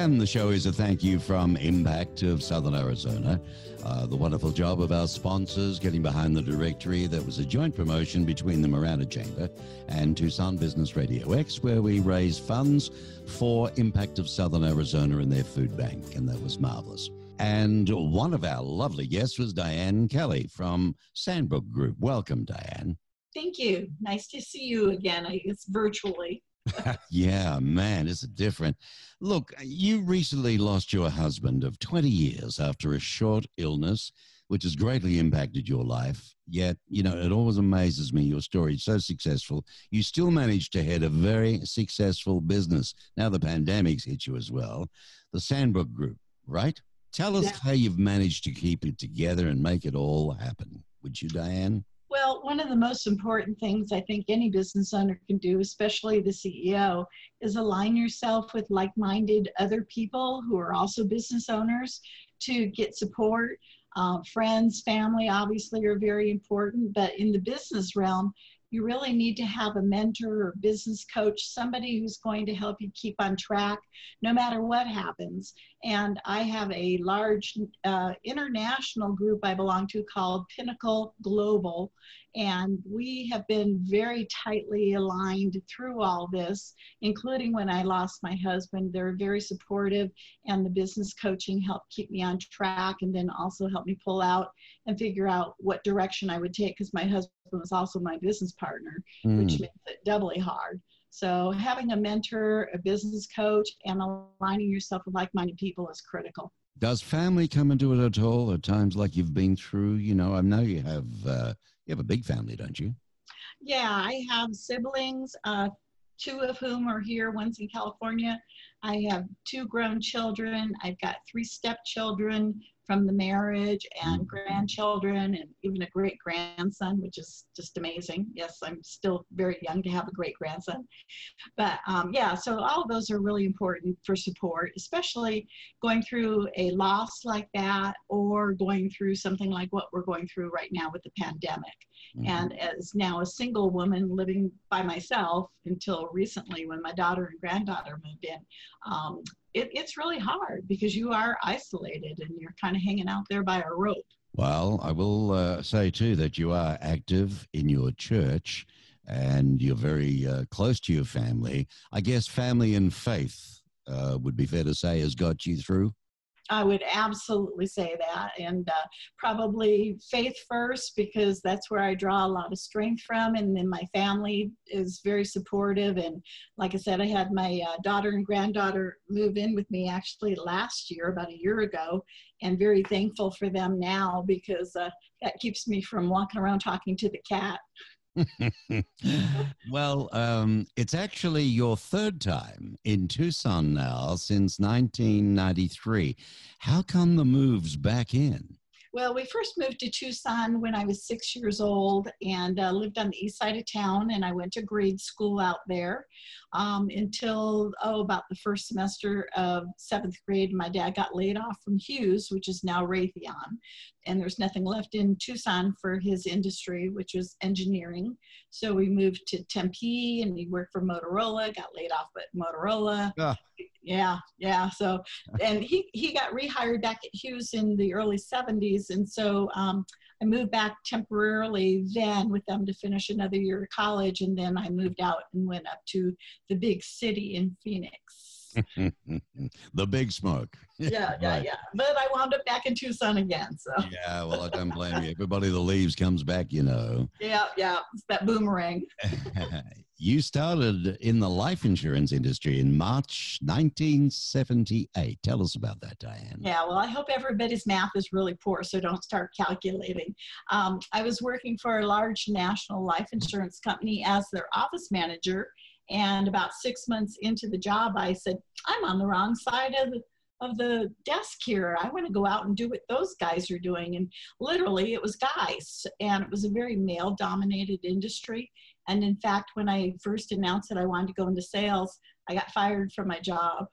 And the show is a thank you from Impact of Southern Arizona. Uh, the wonderful job of our sponsors getting behind the directory that was a joint promotion between the Marana Chamber and Tucson Business Radio X, where we raised funds for Impact of Southern Arizona and their food bank. And that was marvelous. And one of our lovely guests was Diane Kelly from Sandbrook Group. Welcome, Diane. Thank you. Nice to see you again. I guess virtually. yeah, man, it's different. Look, you recently lost your husband of 20 years after a short illness, which has greatly impacted your life. Yet, you know, it always amazes me your story is so successful. You still managed to head a very successful business. Now the pandemic's hit you as well. The Sandbrook Group, right? Tell us yeah. how you've managed to keep it together and make it all happen. Would you, Diane? Well, one of the most important things I think any business owner can do, especially the CEO, is align yourself with like minded other people who are also business owners to get support. Uh, friends, family obviously are very important, but in the business realm, you really need to have a mentor or business coach, somebody who's going to help you keep on track no matter what happens. And I have a large uh, international group I belong to called Pinnacle Global. And we have been very tightly aligned through all this, including when I lost my husband. They're very supportive, and the business coaching helped keep me on track and then also helped me pull out and figure out what direction I would take because my husband was also my business partner, mm. which makes it doubly hard. So having a mentor, a business coach, and aligning yourself with like-minded people is critical. Does family come into it at all? At times, like you've been through, you know, I know you have uh, you have a big family, don't you? Yeah, I have siblings. Uh, two of whom are here. One's in California. I have two grown children. I've got three stepchildren from the marriage and grandchildren and even a great grandson, which is just amazing. Yes, I'm still very young to have a great grandson. But um, yeah, so all of those are really important for support, especially going through a loss like that or going through something like what we're going through right now with the pandemic. Mm-hmm. And as now a single woman living by myself until recently when my daughter and granddaughter moved in, um, it, it's really hard because you are isolated and you're kind of hanging out there by a rope. Well, I will uh, say too that you are active in your church and you're very uh, close to your family. I guess family and faith uh, would be fair to say has got you through. I would absolutely say that, and uh, probably faith first because that's where I draw a lot of strength from, and then my family is very supportive. And like I said, I had my uh, daughter and granddaughter move in with me actually last year, about a year ago, and very thankful for them now because uh, that keeps me from walking around talking to the cat. well, um, it's actually your third time in Tucson now since 1993. How come the moves back in? Well, we first moved to Tucson when I was six years old and uh, lived on the east side of town, and I went to grade school out there um, until, oh, about the first semester of seventh grade. My dad got laid off from Hughes, which is now Raytheon, and there's nothing left in Tucson for his industry, which was engineering. So we moved to Tempe, and he worked for Motorola, got laid off at Motorola. Ah yeah yeah so and he he got rehired back at hughes in the early 70s and so um, i moved back temporarily then with them to finish another year of college and then i moved out and went up to the big city in phoenix the big smoke. Yeah, yeah, right. yeah. But I wound up back in Tucson again. So yeah, well, I don't blame you. Everybody that leaves comes back, you know. Yeah, yeah. It's that boomerang. you started in the life insurance industry in March 1978. Tell us about that, Diane. Yeah, well, I hope everybody's math is really poor, so don't start calculating. Um, I was working for a large national life insurance company as their office manager and about six months into the job, I said, I'm on the wrong side of the, of the desk here. I want to go out and do what those guys are doing. And literally, it was guys. And it was a very male dominated industry. And in fact, when I first announced that I wanted to go into sales, I got fired from my job.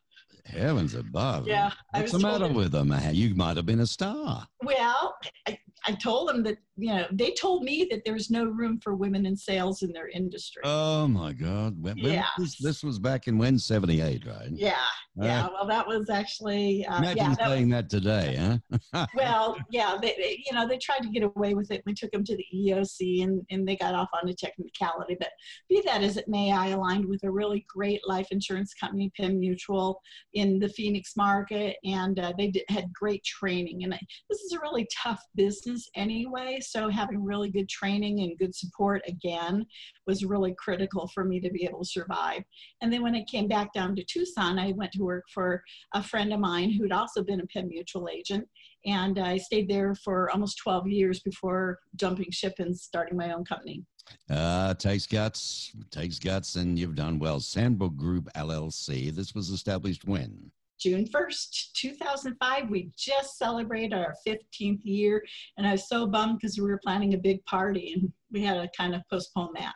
Heavens above. Yeah, What's the matter with them? You might have been a star. Well, I, I told them that, you know, they told me that there's no room for women in sales in their industry. Oh my God. When, when Yeah. was this, this was back in when? 78, right? yeah, yeah. Uh, Well, that was actually, uh, imagine yeah, that was, saying that today, huh? well, yeah, they, they, you know, they tried to get away with it. We took them to the EOC and, and they got off on a technicality. But be that as it may, I aligned with a really great life insurance company, Penn Mutual, in the Phoenix market, and uh, they did, had great training. And I, this is a really tough business anyway, so having really good training and good support again was really critical for me to be able to survive. And then when I came back down to Tucson, I went to work for a friend of mine who'd also been a Penn Mutual agent. And I stayed there for almost 12 years before jumping ship and starting my own company. Uh, takes guts, takes guts, and you've done well. Sandbrook Group LLC. This was established when? June 1st, 2005, we just celebrated our 15th year. And I was so bummed because we were planning a big party and we had to kind of postpone that.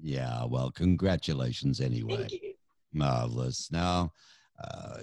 Yeah, well, congratulations anyway. Thank you. Marvelous. Now, uh,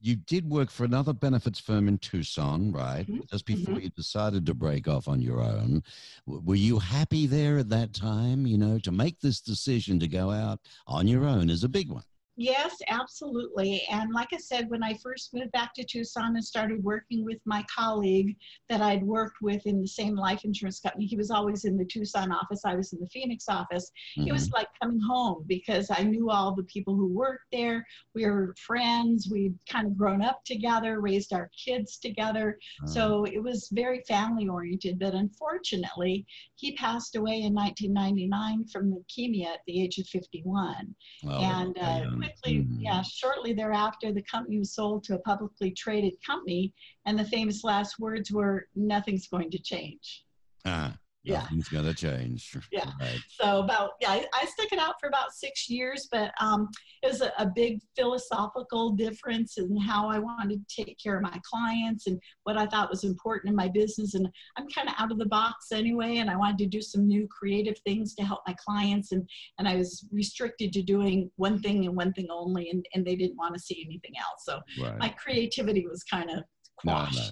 you did work for another benefits firm in Tucson, right? Mhm, Just before you decided to break off on your own. W- Were you happy there at that time? You know, to make this decision to go out on your own is a big one. Yes, absolutely. And like I said, when I first moved back to Tucson and started working with my colleague that I'd worked with in the same life insurance company, he was always in the Tucson office, I was in the Phoenix office. It Mhm. was like coming home because I knew all the people who worked there. We were friends. We'd kind of grown up together, raised our kids together. Uh, So it was very family oriented. But unfortunately, he passed away in 1999 from leukemia at the age of 51. well, and uh, young. Quickly, Mhm. yeah, shortly thereafter, the company was sold to a publicly traded company. And the famous last words were, nothing's going to change. Ah, Yeah. nothing's going to change. Yeah. Right. So about yeah, I, I stuck it out for about six years, but um, it was a, a big philosophical difference in how I wanted to take care of my clients and what I thought was important in my business. And I'm kind of out of the box anyway, and I wanted to do some new creative things to help my clients. And and I was restricted to doing one thing and one thing only, and, and they didn't want to see anything else. So Right. my creativity was kind of No, no.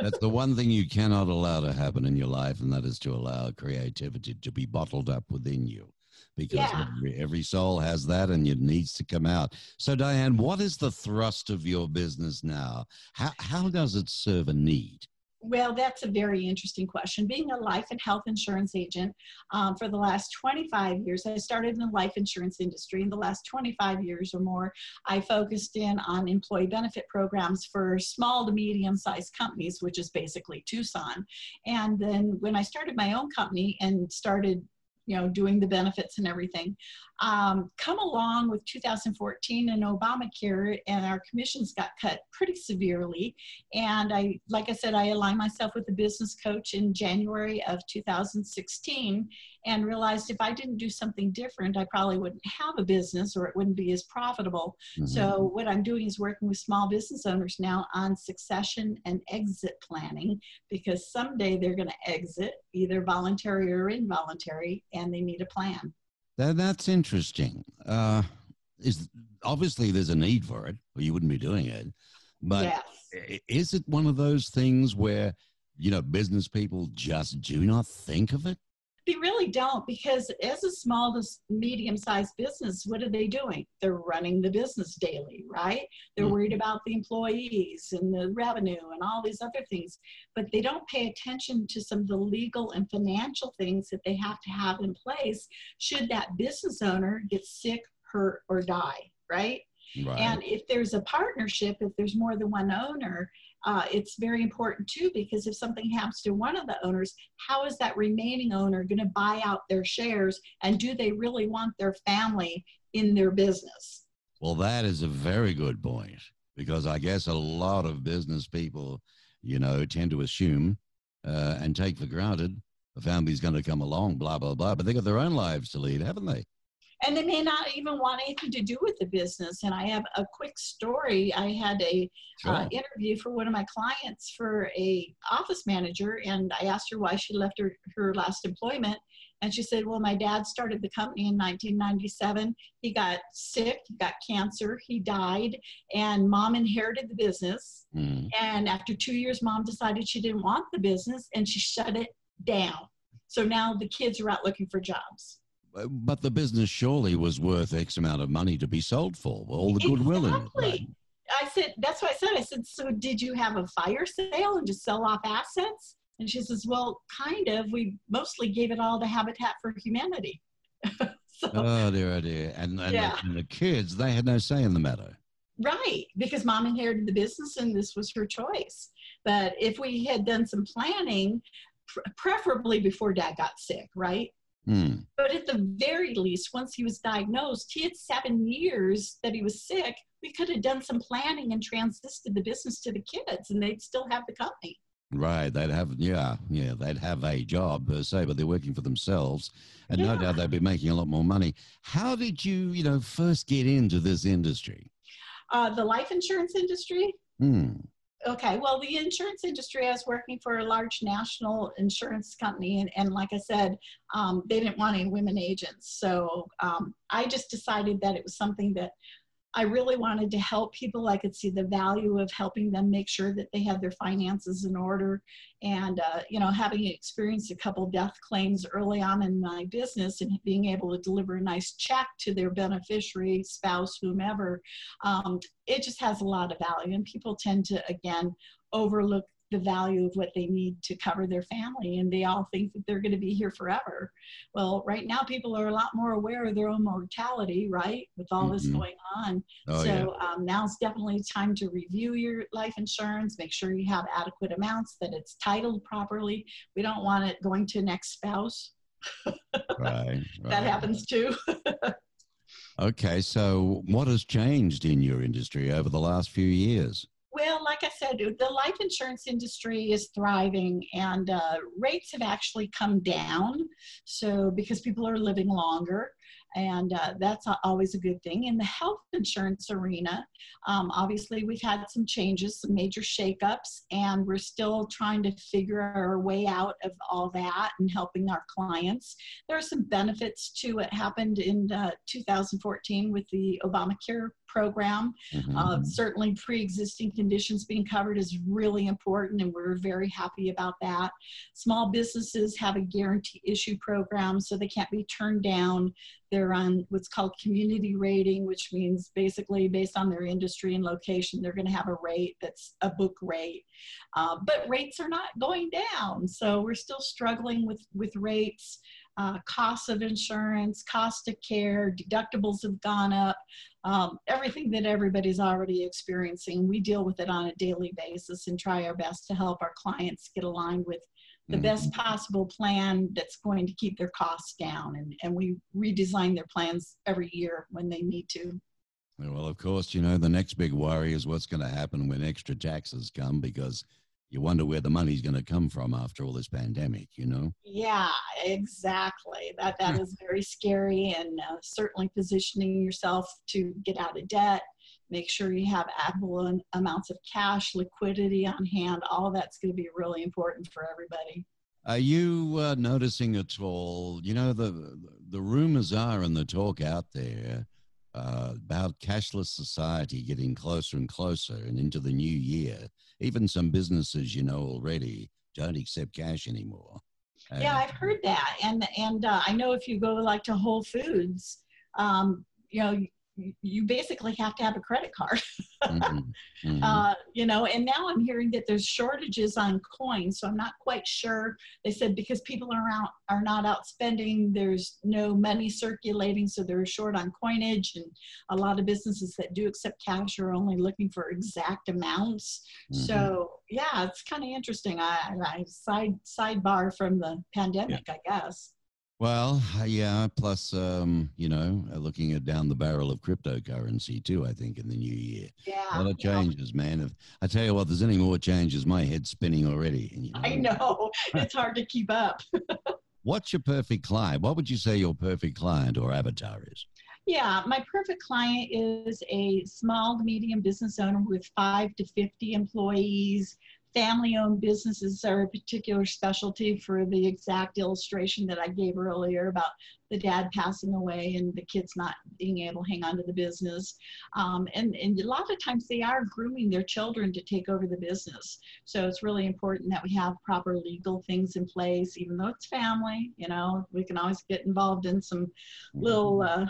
That's the one thing you cannot allow to happen in your life, and that is to allow creativity to be bottled up within you. Because Yeah. every, every soul has that and it needs to come out. So, Diane, what is the thrust of your business now? How, how does it serve a need? Well, that's a very interesting question. Being a life and health insurance agent um, for the last 25 years, I started in the life insurance industry. In the last 25 years or more, I focused in on employee benefit programs for small to medium sized companies, which is basically Tucson. And then when I started my own company and started you know, doing the benefits and everything. Um, come along with 2014 and Obamacare, and our commissions got cut pretty severely. And I, like I said, I aligned myself with a business coach in January of 2016 and realized if I didn't do something different, I probably wouldn't have a business or it wouldn't be as profitable. Mhm. So what I'm doing is working with small business owners now on succession and exit planning because someday they're going to exit either voluntary or involuntary and they need a plan. That, that's interesting. Uh, is obviously there's a need for it, or you wouldn't be doing it. But yes. is it one of those things where you know business people just do not think of it? They really don't because as a small to medium-sized business, what are they doing? They're running the business daily, right? They're Mhm. worried about the employees and the revenue and all these other things, but they don't pay attention to some of the legal and financial things that they have to have in place should that business owner get sick, hurt, or die, right? Right. And if there's a partnership, if there's more than one owner, uh, it's very important too because if something happens to one of the owners, how is that remaining owner going to buy out their shares? And do they really want their family in their business? Well, that is a very good point because I guess a lot of business people, you know, tend to assume uh, and take for granted the family's going to come along, blah, blah, blah. But they got their own lives to lead, haven't they? And they may not even want anything to do with the business. And I have a quick story. I had a uh, interview for one of my clients for a office manager, and I asked her why she left her, her last employment. And she said, Well, my dad started the company in 1997. He got sick, he got cancer, he died, and mom inherited the business. Mm. And after two years, mom decided she didn't want the business and she shut it down. So now the kids are out looking for jobs. But the business surely was worth X amount of money to be sold for, all the goodwill exactly. in it. Right? I said, that's what I said. I said, so did you have a fire sale and just sell off assets? And she says, well, kind of. We mostly gave it all to Habitat for Humanity. so, oh dear, oh dear. And, and, yeah. the, and the kids, they had no say in the matter. Right, because mom inherited the business and this was her choice. But if we had done some planning, preferably before dad got sick, right? Mm. But at the very least, once he was diagnosed, he had seven years that he was sick. We could have done some planning and transisted the business to the kids, and they'd still have the company. Right, they'd have yeah, yeah, they'd have a job per se, but they're working for themselves, and yeah. no doubt they'd be making a lot more money. How did you, you know, first get into this industry? Uh, the life insurance industry. Hmm. Okay, well, the insurance industry, I was working for a large national insurance company, and, and like I said, um, they didn't want any women agents. So um, I just decided that it was something that I really wanted to help people. I could see the value of helping them make sure that they had their finances in order. And, uh, you know, having experienced a couple death claims early on in my business and being able to deliver a nice check to their beneficiary, spouse, whomever, um, it just has a lot of value. And people tend to, again, overlook the value of what they need to cover their family and they all think that they're going to be here forever well right now people are a lot more aware of their own mortality right with all mm-hmm. this going on oh, so yeah. um, now's definitely time to review your life insurance make sure you have adequate amounts that it's titled properly we don't want it going to an ex-spouse right, right. that happens too okay so what has changed in your industry over the last few years well, like I said, the life insurance industry is thriving and uh, rates have actually come down. So, because people are living longer, and uh, that's always a good thing. In the health insurance arena, um, obviously we've had some changes, some major shakeups, and we're still trying to figure our way out of all that and helping our clients. There are some benefits to what happened in uh, 2014 with the Obamacare program. Mm-hmm. Uh, certainly, pre existing conditions being covered is really important, and we're very happy about that. Small businesses have a guarantee issue program, so they can't be turned down. They're on what's called community rating, which means basically based on their industry and location, they're going to have a rate that's a book rate. Uh, but rates are not going down, so we're still struggling with with rates. Uh, costs of insurance, cost of care, deductibles have gone up. Um, everything that everybody's already experiencing, we deal with it on a daily basis and try our best to help our clients get aligned with the mm-hmm. best possible plan that's going to keep their costs down. And, and we redesign their plans every year when they need to. Well, of course, you know, the next big worry is what's going to happen when extra taxes come because you wonder where the money's going to come from after all this pandemic, you know? Yeah, exactly. That that is very scary and uh, certainly positioning yourself to get out of debt make sure you have ample amounts of cash, liquidity on hand. All that's going to be really important for everybody. Are you uh, noticing at all? You know, the the rumors are and the talk out there uh, about cashless society getting closer and closer, and into the new year. Even some businesses, you know, already don't accept cash anymore. Yeah, I've heard that, and and uh, I know if you go like to Whole Foods, um, you know, you basically have to have a credit card. mm-hmm. Mm-hmm. Uh, you know, and now I'm hearing that there's shortages on coins, so I'm not quite sure. They said because people are out are not out spending, there's no money circulating, so they're short on coinage, and a lot of businesses that do accept cash are only looking for exact amounts. Mm-hmm. So yeah, it's kind of interesting. I, I side sidebar from the pandemic, yeah. I guess. Well, uh, yeah. Plus, um, you know, uh, looking at down the barrel of cryptocurrency too. I think in the new year, yeah, a lot of changes, yeah. man. If I tell you what, there's any more changes, my head's spinning already. You know? I know it's hard to keep up. What's your perfect client? What would you say your perfect client or avatar is? Yeah, my perfect client is a small to medium business owner with five to 50 employees family owned businesses are a particular specialty for the exact illustration that I gave earlier about the dad passing away and the kids not being able to hang on to the business. Um, and, and a lot of times they are grooming their children to take over the business. So it's really important that we have proper legal things in place, even though it's family, you know, we can always get involved in some little mm-hmm. uh,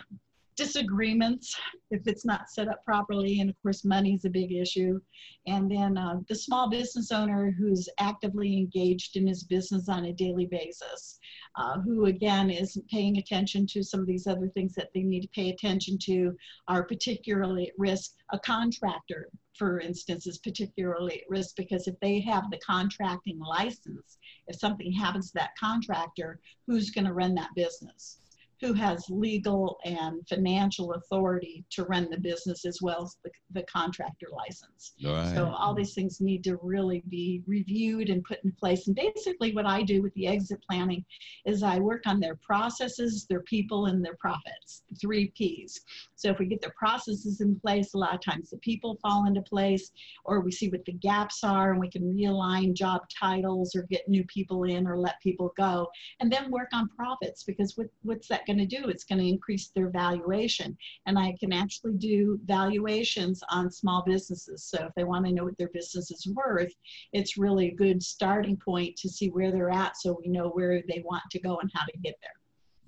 disagreements if it's not set up properly. And of course, money is a big issue. And then uh, the small business owner who's actively engaged in his business on a daily basis, uh, who again is paying attention to some of these other things that they need to pay attention to, are particularly at risk. A contractor, for instance, is particularly at risk because if they have the contracting license, if something happens to that contractor, who's going to run that business? Who has legal and financial authority to run the business as well as the, the contractor license. Right. So all these things need to really be reviewed and put in place. And basically what I do with the exit planning is I work on their processes, their people, and their profits, the three Ps. So if we get the processes in place, a lot of times the people fall into place, or we see what the gaps are and we can realign job titles or get new people in or let people go. And then work on profits because what, what's that going to do? It's going to increase their valuation. And I can actually do valuations on small businesses. So if they want to know what their business is worth, it's really a good starting point to see where they're at so we know where they want to go and how to get there.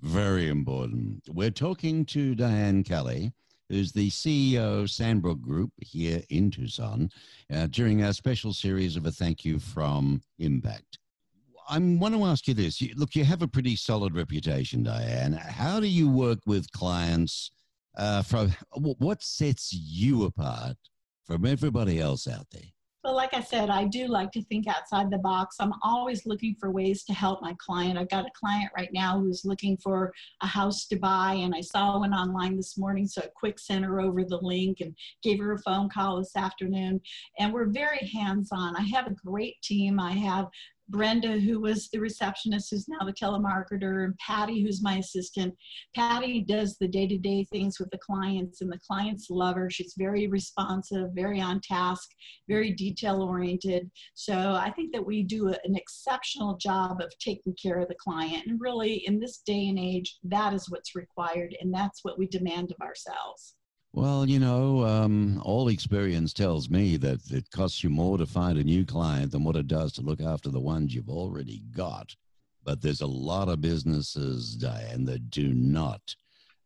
Very important. We're talking to Diane Kelly, who's the CEO of Sandbrook Group here in Tucson, uh, during our special series of a thank you from Impact. I want to ask you this. Look, you have a pretty solid reputation, Diane. How do you work with clients? Uh, from what sets you apart from everybody else out there? Well, like I said, I do like to think outside the box. I'm always looking for ways to help my client. I've got a client right now who's looking for a house to buy, and I saw one online this morning, so I quick sent her over the link and gave her a phone call this afternoon. And we're very hands on. I have a great team. I have Brenda, who was the receptionist, who's now the telemarketer, and Patty, who's my assistant. Patty does the day to day things with the clients, and the clients love her. She's very responsive, very on task, very detail oriented. So I think that we do an exceptional job of taking care of the client. And really, in this day and age, that is what's required, and that's what we demand of ourselves. Well, you know, um, all experience tells me that it costs you more to find a new client than what it does to look after the ones you've already got. But there's a lot of businesses, Diane, that do not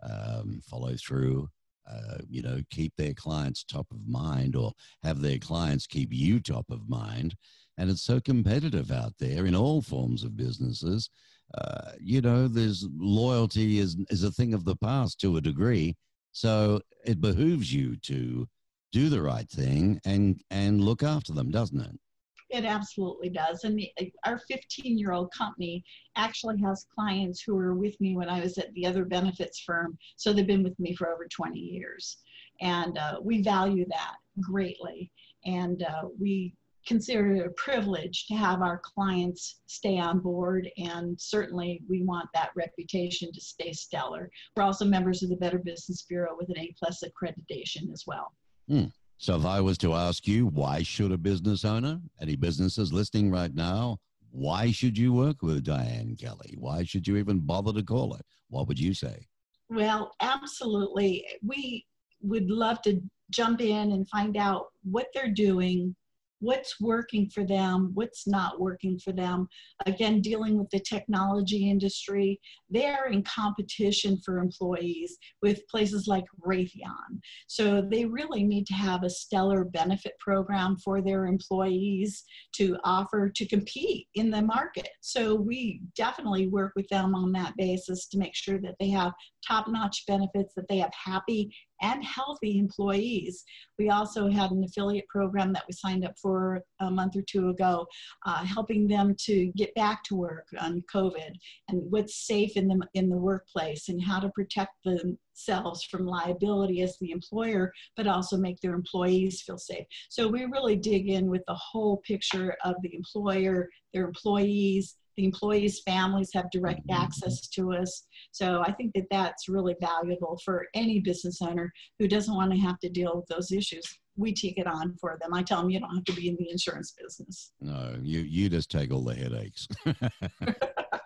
um, follow through. Uh, you know, keep their clients top of mind or have their clients keep you top of mind. And it's so competitive out there in all forms of businesses. Uh, you know, there's loyalty is, is a thing of the past to a degree so it behooves you to do the right thing and and look after them, doesn't it? It absolutely does. And the, our 15 year old company actually has clients who were with me when I was at the other benefits firm. So they've been with me for over 20 years. And uh, we value that greatly. And uh, we consider it a privilege to have our clients stay on board and certainly we want that reputation to stay stellar. We're also members of the better business bureau with an a plus accreditation as well. Hmm. so if i was to ask you why should a business owner any businesses listening right now why should you work with diane kelly? Why should you even bother to call her? What would you say? Well absolutely. We would love to jump in and find out what they're doing what's working for them, what's not working for them. Again, dealing with the technology industry, they're in competition for employees with places like Raytheon. So they really need to have a stellar benefit program for their employees to offer to compete in the market. So we definitely work with them on that basis to make sure that they have top notch benefits, that they have happy and healthy employees. We also had an affiliate program that we signed up for a month or two ago, uh, helping them to get back to work on COVID and what's safe in the, in the workplace and how to protect themselves from liability as the employer, but also make their employees feel safe. So we really dig in with the whole picture of the employer, their employees, The employees' families have direct access to us. So I think that that's really valuable for any business owner who doesn't want to have to deal with those issues. We take it on for them. I tell them you don't have to be in the insurance business. No, you you just take all the headaches.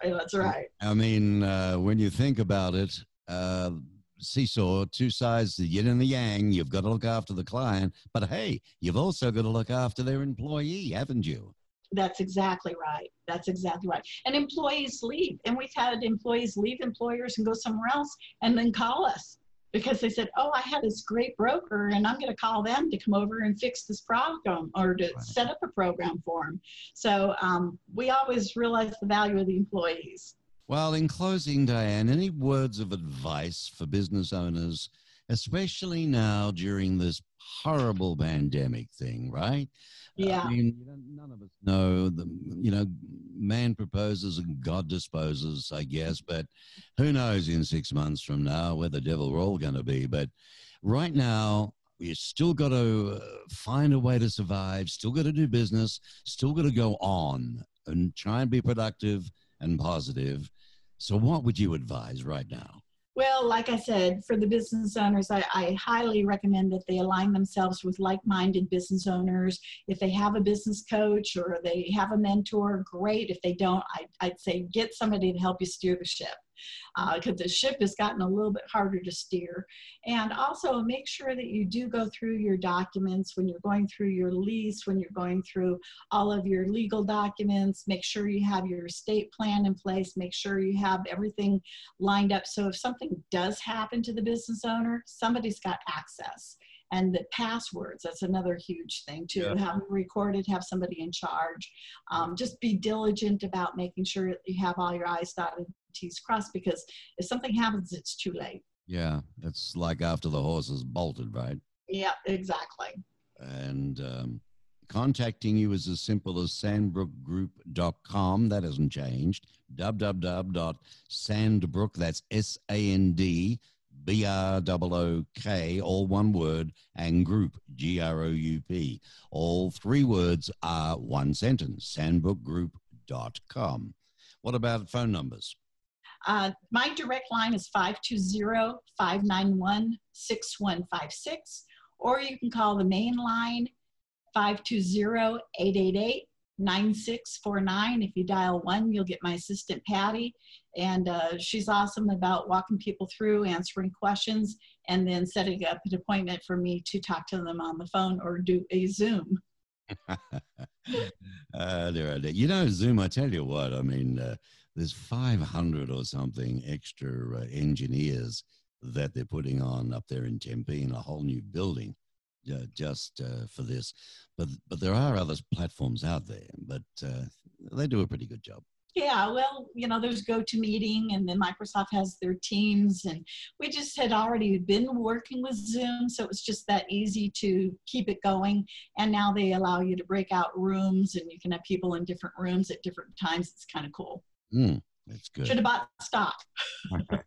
that's right. I mean, uh, when you think about it, uh, seesaw, two sides, the yin and the yang. You've got to look after the client, but hey, you've also got to look after their employee, haven't you? That's exactly right. That's exactly right. And employees leave, and we've had employees leave employers and go somewhere else, and then call us because they said, "Oh, I had this great broker, and I'm going to call them to come over and fix this problem or to right. set up a program for them." So um, we always realize the value of the employees. Well, in closing, Diane, any words of advice for business owners, especially now during this horrible pandemic thing, right? Yeah. I mean, none of us know the, you know, man proposes and God disposes, I guess, but who knows in six months from now where the devil we're all going to be. But right now, you still got to uh, find a way to survive, still got to do business, still got to go on and try and be productive and positive. So, what would you advise right now? Well, like I said, for the business owners, I, I highly recommend that they align themselves with like minded business owners. If they have a business coach or they have a mentor, great. If they don't, I, I'd say get somebody to help you steer the ship because uh, the ship has gotten a little bit harder to steer. And also make sure that you do go through your documents when you're going through your lease, when you're going through all of your legal documents. Make sure you have your estate plan in place. Make sure you have everything lined up. So if something does happen to the business owner, somebody's got access and the passwords that's another huge thing too yeah. have them recorded have somebody in charge um, just be diligent about making sure that you have all your i's dotted t's crossed because if something happens it's too late yeah it's like after the horse is bolted right yeah exactly and um, contacting you is as simple as sandbrookgroup.com that hasn't changed www.sandbrook that's s-a-n-d B-R-O-O-K, all one word, and group, G-R-O-U-P. All three words are one sentence, sandbrookgroup.com. What about phone numbers? Uh, my direct line is 520-591-6156, or you can call the main line 520-888 9649. If you dial one, you'll get my assistant Patty. And uh, she's awesome about walking people through, answering questions, and then setting up an appointment for me to talk to them on the phone or do a Zoom. uh, there, you know, Zoom, I tell you what, I mean, uh, there's 500 or something extra uh, engineers that they're putting on up there in Tempe in a whole new building uh, just uh, for this. But but there are other platforms out there, but uh, they do a pretty good job. Yeah, well, you know, there's GoToMeeting, and then Microsoft has their Teams, and we just had already been working with Zoom, so it was just that easy to keep it going. And now they allow you to break out rooms, and you can have people in different rooms at different times. It's kind of cool. Mm, that's good. Should have bought stock.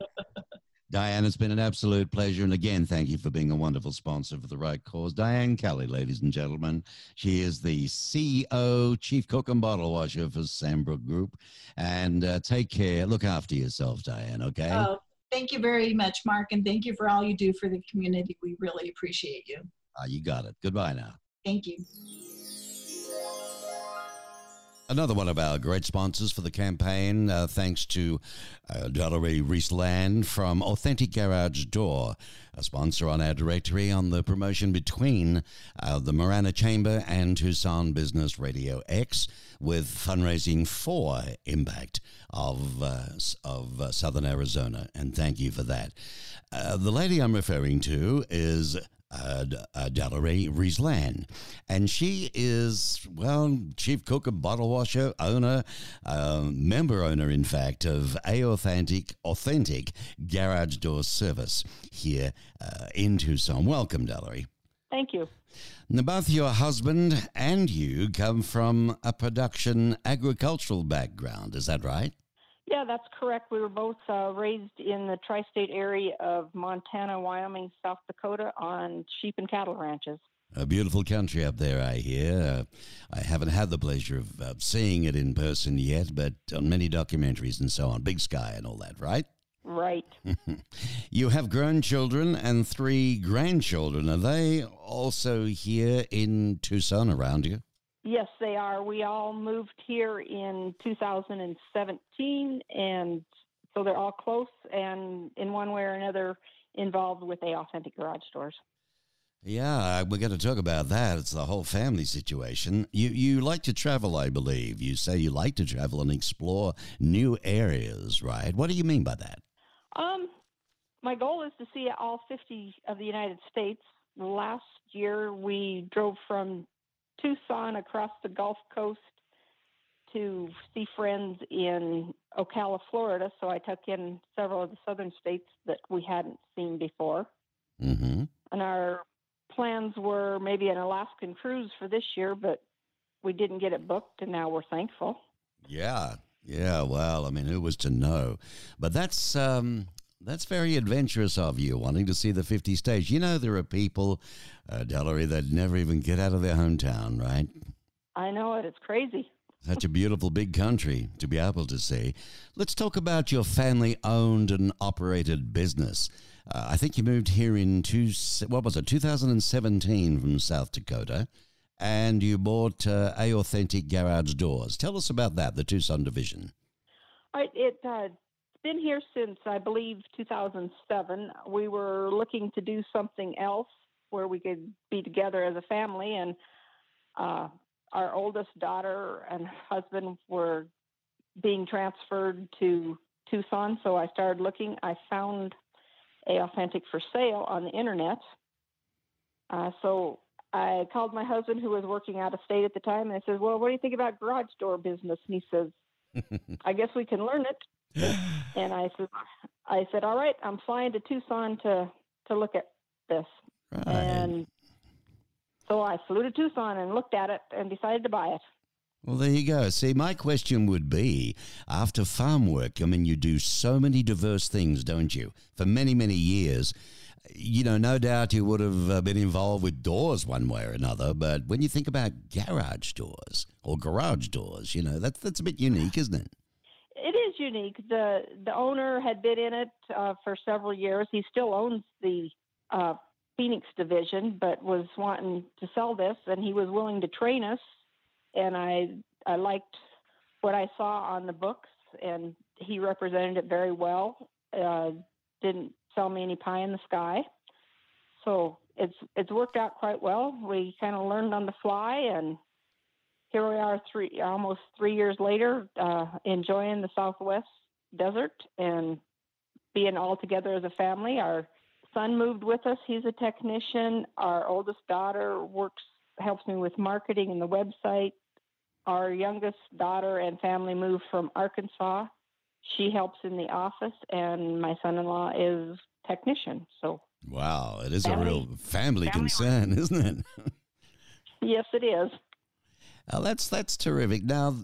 Diane, it's been an absolute pleasure. And again, thank you for being a wonderful sponsor for the right cause. Diane Kelly, ladies and gentlemen. She is the CEO, Chief Cook and Bottle Washer for Sandbrook Group. And uh, take care. Look after yourself, Diane, okay? Oh, thank you very much, Mark. And thank you for all you do for the community. We really appreciate you. Uh, you got it. Goodbye now. Thank you. Another one of our great sponsors for the campaign, uh, thanks to uh, Dottery Riesland from Authentic Garage Door, a sponsor on our directory on the promotion between uh, the Marana Chamber and Tucson Business Radio X with fundraising for Impact of, uh, of uh, Southern Arizona. And thank you for that. Uh, the lady I'm referring to is uh, uh, Riesland. And she is, well, chief cook and bottle washer, owner, uh, member owner, in fact, of A Authentic, Authentic Garage Door Service here uh, in Tucson. Welcome, Delarie. Thank you. Now, both your husband and you come from a production agricultural background, is that right? Yeah, that's correct. We were both uh, raised in the tri state area of Montana, Wyoming, South Dakota on sheep and cattle ranches. A beautiful country up there, I hear. Uh, I haven't had the pleasure of uh, seeing it in person yet, but on many documentaries and so on. Big sky and all that, right? Right. you have grown children and three grandchildren. Are they also here in Tucson around you? Yes, they are. We all moved here in 2017, and so they're all close and in one way or another involved with a authentic garage doors. Yeah, we're going to talk about that. It's the whole family situation. You you like to travel, I believe. You say you like to travel and explore new areas, right? What do you mean by that? Um, my goal is to see all 50 of the United States. Last year, we drove from Tucson across the Gulf Coast to see friends in Ocala, Florida. So I took in several of the southern states that we hadn't seen before. Mm-hmm. And our plans were maybe an Alaskan cruise for this year, but we didn't get it booked, and now we're thankful. Yeah, yeah. Well, I mean, who was to know? But that's um, that's very adventurous of you, wanting to see the 50 states. You know, there are people, uh, Delary, that never even get out of their hometown, right? I know it. It's crazy. Such a beautiful big country to be able to see. Let's talk about your family owned and operated business. Uh, I think you moved here in two, what was it, 2017 from South Dakota, and you bought uh, A Authentic Garage Doors. Tell us about that, the Tucson division. I, it, uh, been here since I believe 2007. We were looking to do something else where we could be together as a family, and uh, our oldest daughter and husband were being transferred to Tucson. So I started looking. I found a authentic for sale on the internet. Uh, so I called my husband, who was working out of state at the time, and I said, "Well, what do you think about garage door business?" And he says, "I guess we can learn it." And I said, I said, all right, I'm flying to Tucson to to look at this. Right. And so I flew to Tucson and looked at it and decided to buy it. Well, there you go. See, my question would be after farm work, I mean, you do so many diverse things, don't you? For many, many years. You know, no doubt you would have uh, been involved with doors one way or another, but when you think about garage doors or garage doors, you know, that's, that's a bit unique, isn't it? Unique. The the owner had been in it uh, for several years. He still owns the uh, Phoenix division, but was wanting to sell this, and he was willing to train us. And I I liked what I saw on the books, and he represented it very well. Uh, didn't sell me any pie in the sky, so it's it's worked out quite well. We kind of learned on the fly, and here we are, three almost three years later, uh, enjoying the Southwest desert and being all together as a family. Our son moved with us; he's a technician. Our oldest daughter works, helps me with marketing and the website. Our youngest daughter and family moved from Arkansas. She helps in the office, and my son-in-law is technician. So wow, it is family, a real family, family concern, isn't it? yes, it is. Oh, that's that's terrific. Now,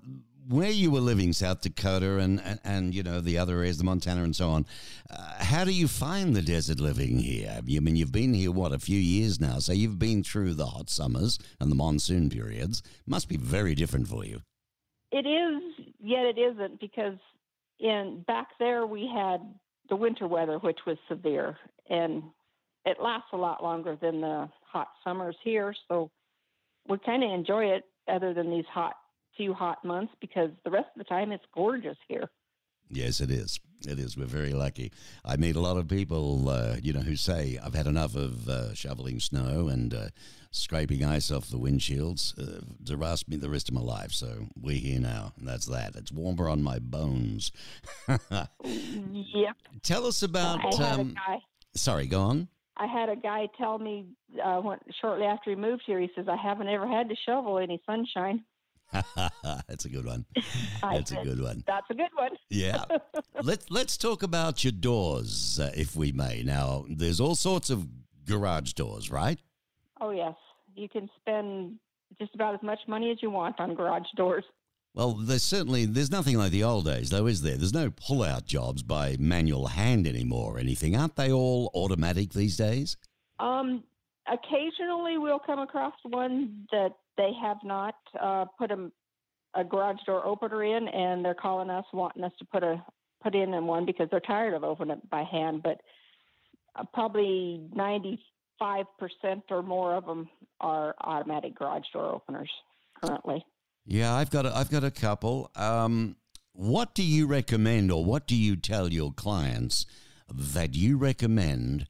where you were living, South Dakota, and and, and you know the other areas, the Montana, and so on. Uh, how do you find the desert living here? I mean, you've been here what a few years now, so you've been through the hot summers and the monsoon periods. Must be very different for you. It is, yet it isn't, because in back there we had the winter weather, which was severe, and it lasts a lot longer than the hot summers here. So we kind of enjoy it other than these hot few hot months because the rest of the time it's gorgeous here. Yes, it is. It is. We're very lucky. I meet a lot of people, uh, you know, who say, I've had enough of uh, shoveling snow and uh, scraping ice off the windshields uh, to last me the rest of my life. So we're here now, and that's that. It's warmer on my bones. yep. Tell us about. Um, sorry, go on. I had a guy tell me uh, when, shortly after he moved here, he says, I haven't ever had to shovel any sunshine. That's a good one. That's said, a good one. That's a good one. yeah. Let's let's talk about your doors, uh, if we may. Now, there's all sorts of garage doors, right? Oh yes, you can spend just about as much money as you want on garage doors. Well, there's certainly there's nothing like the old days, though, is there? There's no pull-out jobs by manual hand anymore or anything. Aren't they all automatic these days? Um, occasionally, we'll come across one that they have not uh, put a, a garage door opener in, and they're calling us wanting us to put a put in one because they're tired of opening it by hand. But uh, probably ninety five percent or more of them are automatic garage door openers currently. Yeah, I've got a, I've got a couple. Um, what do you recommend, or what do you tell your clients that you recommend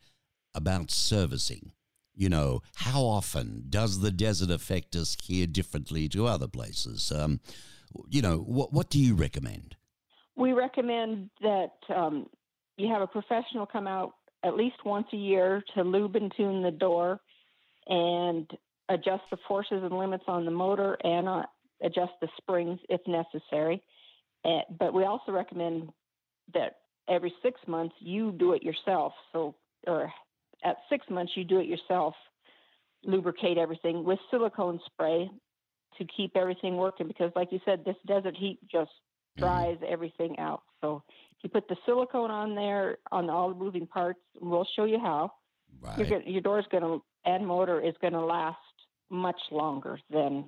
about servicing? You know, how often does the desert affect us here differently to other places? Um, you know, what what do you recommend? We recommend that um, you have a professional come out at least once a year to lube and tune the door and adjust the forces and limits on the motor and uh, adjust the springs if necessary. Uh, but we also recommend that every six months you do it yourself. So, or at six months you do it yourself, lubricate everything with silicone spray to keep everything working. Because, like you said, this desert heat just mm-hmm. dries mm-hmm. everything out. So, if you put the silicone on there on all the moving parts, we'll show you how. Right. Gonna, your door is going to and motor is going to last much longer than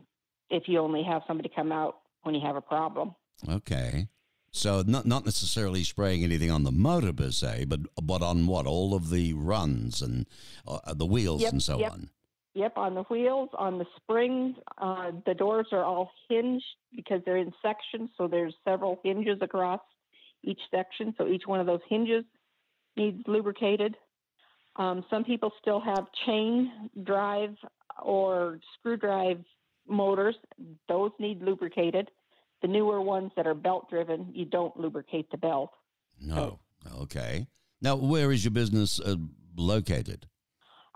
if you only have somebody come out when you have a problem. Okay. So not not necessarily spraying anything on the motor per se, but but on what all of the runs and uh, the wheels yep, and so yep. on. Yep, on the wheels, on the springs. Uh, the doors are all hinged because they're in sections, so there's several hinges across each section. So each one of those hinges needs lubricated. Um, some people still have chain drive or screw drive motors; those need lubricated. The newer ones that are belt driven, you don't lubricate the belt. No. Okay. Now, where is your business uh, located?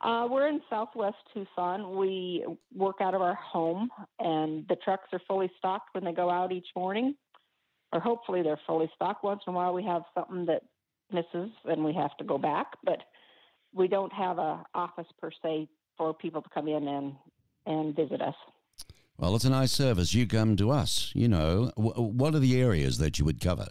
Uh, we're in Southwest Tucson. We work out of our home, and the trucks are fully stocked when they go out each morning, or hopefully they're fully stocked. Once in a while, we have something that misses, and we have to go back. But we don't have a office per se for people to come in and and visit us. Well, it's a nice service. You come to us. You know, w- what are the areas that you would cover?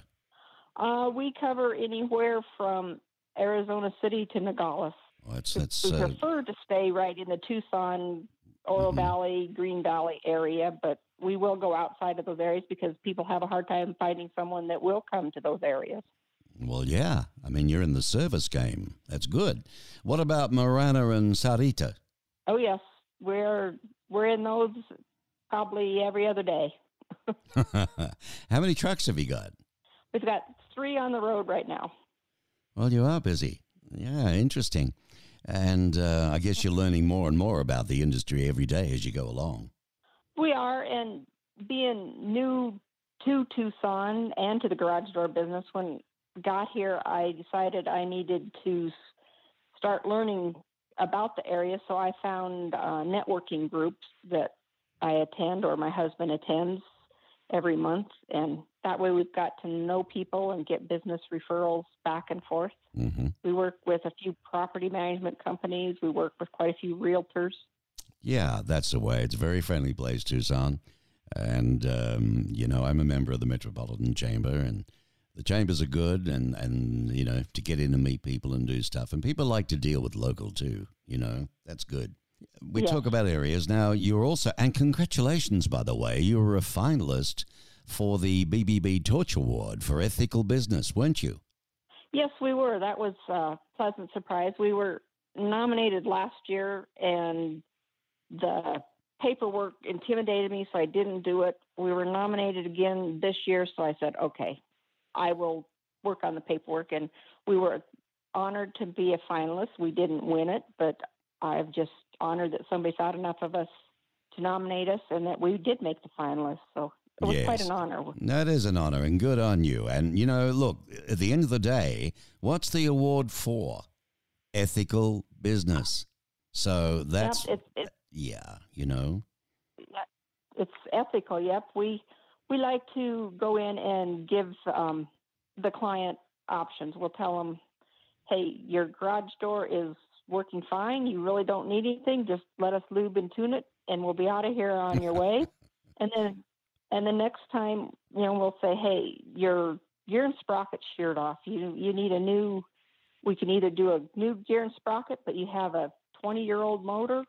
Uh, we cover anywhere from Arizona City to Nogales. Well, that's, that's, we uh, prefer to stay right in the Tucson, Oro mm-hmm. Valley, Green Valley area, but we will go outside of those areas because people have a hard time finding someone that will come to those areas. Well, yeah. I mean, you're in the service game. That's good. What about Marana and Sahuarita? Oh yes, we're we're in those probably every other day. How many trucks have you got? We've got three on the road right now. Well, you are busy. Yeah, interesting. And uh, I guess you're learning more and more about the industry every day as you go along. We are, and being new to Tucson and to the garage door business, when I got here, I decided I needed to start learning about the area. So I found uh, networking groups that I attend or my husband attends every month. And that way we've got to know people and get business referrals back and forth. Mm-hmm. We work with a few property management companies, we work with quite a few realtors. Yeah, that's the way. It's a very friendly place, Tucson. And, um, you know, I'm a member of the Metropolitan Chamber, and the chambers are good, and, and, you know, to get in and meet people and do stuff. And people like to deal with local, too. You know, that's good we talk about areas now. You're also, and congratulations, by the way, you were a finalist for the BBB Torch Award for ethical business, weren't you? Yes, we were. That was a pleasant surprise. We were nominated last year, and the paperwork intimidated me, so I didn't do it. We were nominated again this year, so I said, okay, I will work on the paperwork. And we were honored to be a finalist. We didn't win it, but I've just honored that somebody thought enough of us to nominate us and that we did make the finalists. So it was yes. quite an honor. That is an honor and good on you. And, you know, look, at the end of the day, what's the award for? Ethical business. So that's, yep, it's, it's, yeah, you know. It's ethical, yep. We, we like to go in and give um, the client options. We'll tell them, hey, your garage door is working fine. You really don't need anything. Just let us lube and tune it, and we'll be out of here on your way. and then, and the next time, you know, we'll say, hey, your gear and sprocket sheared off. You you need a new. We can either do a new gear and sprocket, but you have a 20 year old motor.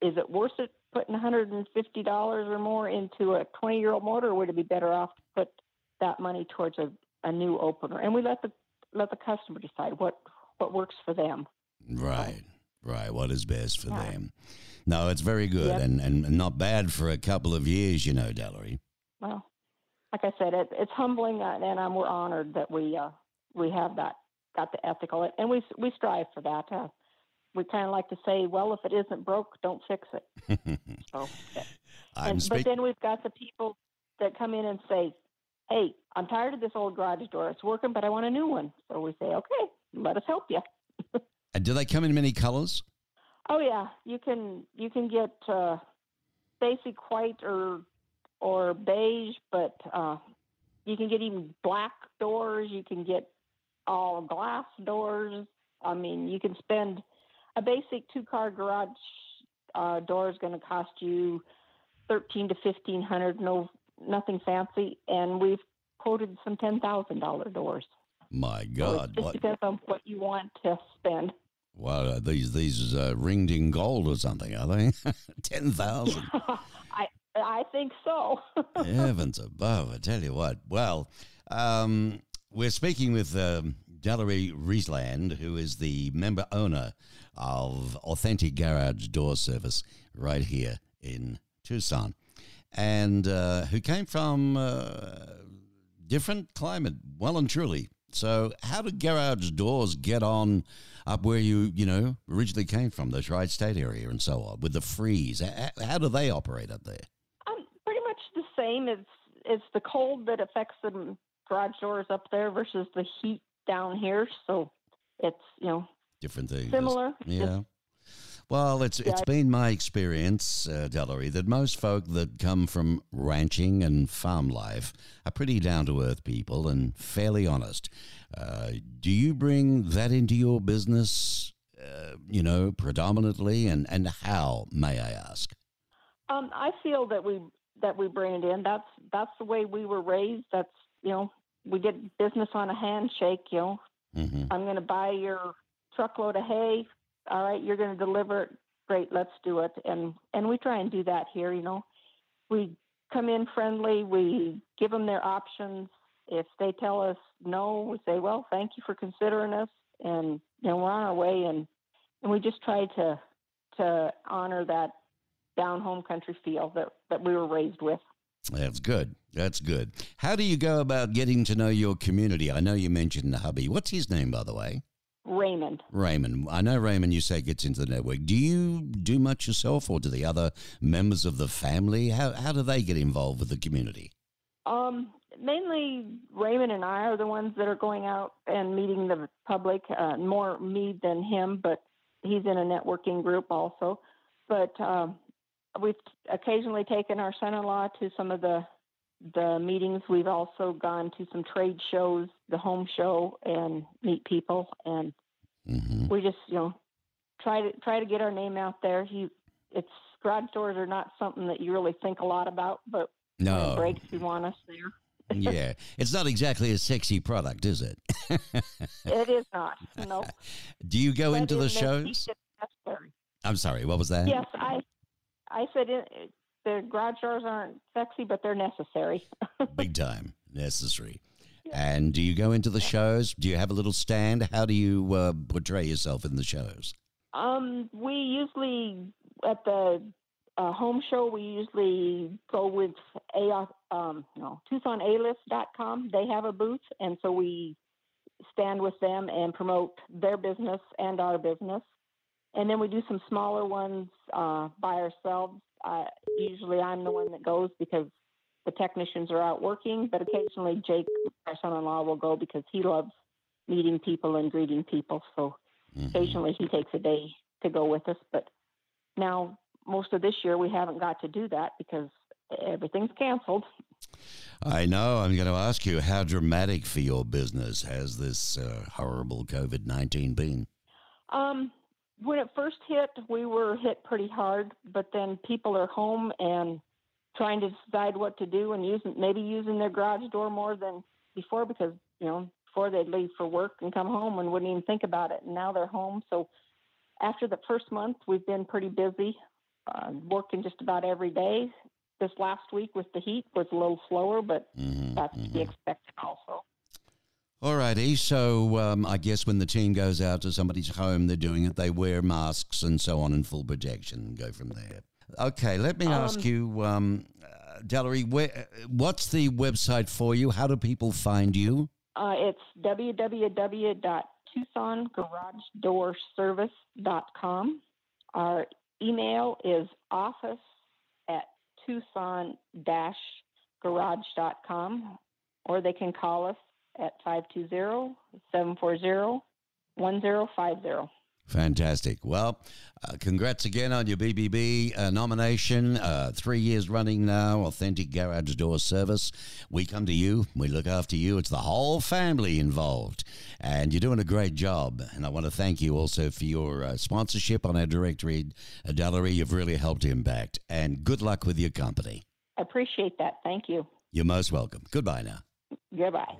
Is it worth it putting $150 or more into a 20 year old motor, or would it be better off to put that money towards a, a new opener? And we let the let the customer decide what what works for them. Right, right. What is best for yeah. them? No, it's very good yep. and, and not bad for a couple of years, you know, Dellery. Well, like I said, it, it's humbling, uh, and I'm, we're honored that we uh, we have that got the ethical, and we we strive for that. Uh, we kind of like to say, well, if it isn't broke, don't fix it. so, and, speak- but then we've got the people that come in and say, hey, I'm tired of this old garage door. It's working, but I want a new one. So we say, okay, let us help you. and do they come in many colors? Oh yeah, you can you can get uh, basic white or or beige, but uh, you can get even black doors. You can get all glass doors. I mean, you can spend a basic two car garage uh, door is going to cost you thirteen to fifteen hundred. No, nothing fancy, and we've quoted some ten thousand dollar doors. My God! So it just what? depends on what you want to spend. Well, uh, these these uh, ringed in gold or something, are they? Ten thousand. I I think so. Heavens above! I tell you what. Well, um, we're speaking with um, Riesland, who is the member owner of Authentic Garage Door Service right here in Tucson, and uh, who came from uh, different climate, well and truly. So, how do garage doors get on up where you, you know, originally came from, the tri-state area and so on, with the freeze? How, how do they operate up there? Um, pretty much the same. It's it's the cold that affects the garage doors up there versus the heat down here. So it's you know different things. Similar. Yeah. Well, it's it's been my experience, uh, that most folk that come from ranching and farm life are pretty down to earth people and fairly honest. Uh, do you bring that into your business? Uh, you know, predominantly, and and how may I ask? Um, I feel that we that we bring it in. That's that's the way we were raised. That's you know, we did business on a handshake. You know, mm-hmm. I'm going to buy your truckload of hay all right, you're going to deliver it. Great, let's do it. And and we try and do that here. You know, we come in friendly. We give them their options. If they tell us no, we say, well, thank you for considering us, and you know, we're on our way. And and we just try to to honor that down home country feel that that we were raised with. That's good. That's good. How do you go about getting to know your community? I know you mentioned the hubby. What's his name, by the way? Raymond. Raymond. I know Raymond, you say gets into the network. Do you do much yourself or do the other members of the family? How, how do they get involved with the community? Um, mainly Raymond and I are the ones that are going out and meeting the public, uh, more me than him, but he's in a networking group also. But um, we've occasionally taken our son in law to some of the the meetings. We've also gone to some trade shows, the home show, and meet people. And mm-hmm. we just, you know, try to try to get our name out there. He, it's garage doors are not something that you really think a lot about, but no breaks you want us there. yeah, it's not exactly a sexy product, is it? it is not. No. Do you go but into the shows? I'm sorry. What was that? Yes, I. I said it, the garage doors aren't sexy, but they're necessary. Big time necessary. Yeah. And do you go into the shows? Do you have a little stand? How do you uh, portray yourself in the shows? Um, we usually at the uh, home show we usually go with a um, no TucsonAList.com. They have a booth, and so we stand with them and promote their business and our business. And then we do some smaller ones uh, by ourselves uh, usually I'm the one that goes because the technicians are out working, but occasionally Jake, our son-in-law, will go because he loves meeting people and greeting people. So mm-hmm. occasionally he takes a day to go with us. But now, most of this year, we haven't got to do that because everything's canceled. I know. I'm going to ask you how dramatic for your business has this uh, horrible COVID 19 been? Um, when it first hit, we were hit pretty hard, but then people are home and trying to decide what to do and using maybe using their garage door more than before because you know before they'd leave for work and come home and wouldn't even think about it and now they're home so after the first month, we've been pretty busy, uh, working just about every day. This last week with the heat was a little slower, but Mhm, that's to be mhm. expected also. All righty. So um, I guess when the team goes out to somebody's home, they're doing it. They wear masks and so on and full protection and go from there. Okay. Let me ask Um, you, um, uh, Delary, where, what's the website for you? How do people find you? Uh, it's www.tucsongaragedoorservice.com. Our email is office at tucson-garage.com, or they can call us at 520-740-1050. Fantastic. Well, uh, congrats again on your BBB uh, nomination. Uh, three years running now, Authentic Garage Door Service. We come to you, we look after you. It's the whole family involved, and you're doing a great job. And I want to thank you also for your uh, sponsorship on our directory, uh, Delary. You've really helped impact, and good luck with your company. I appreciate that. Thank you. You're most welcome. Goodbye now. Goodbye.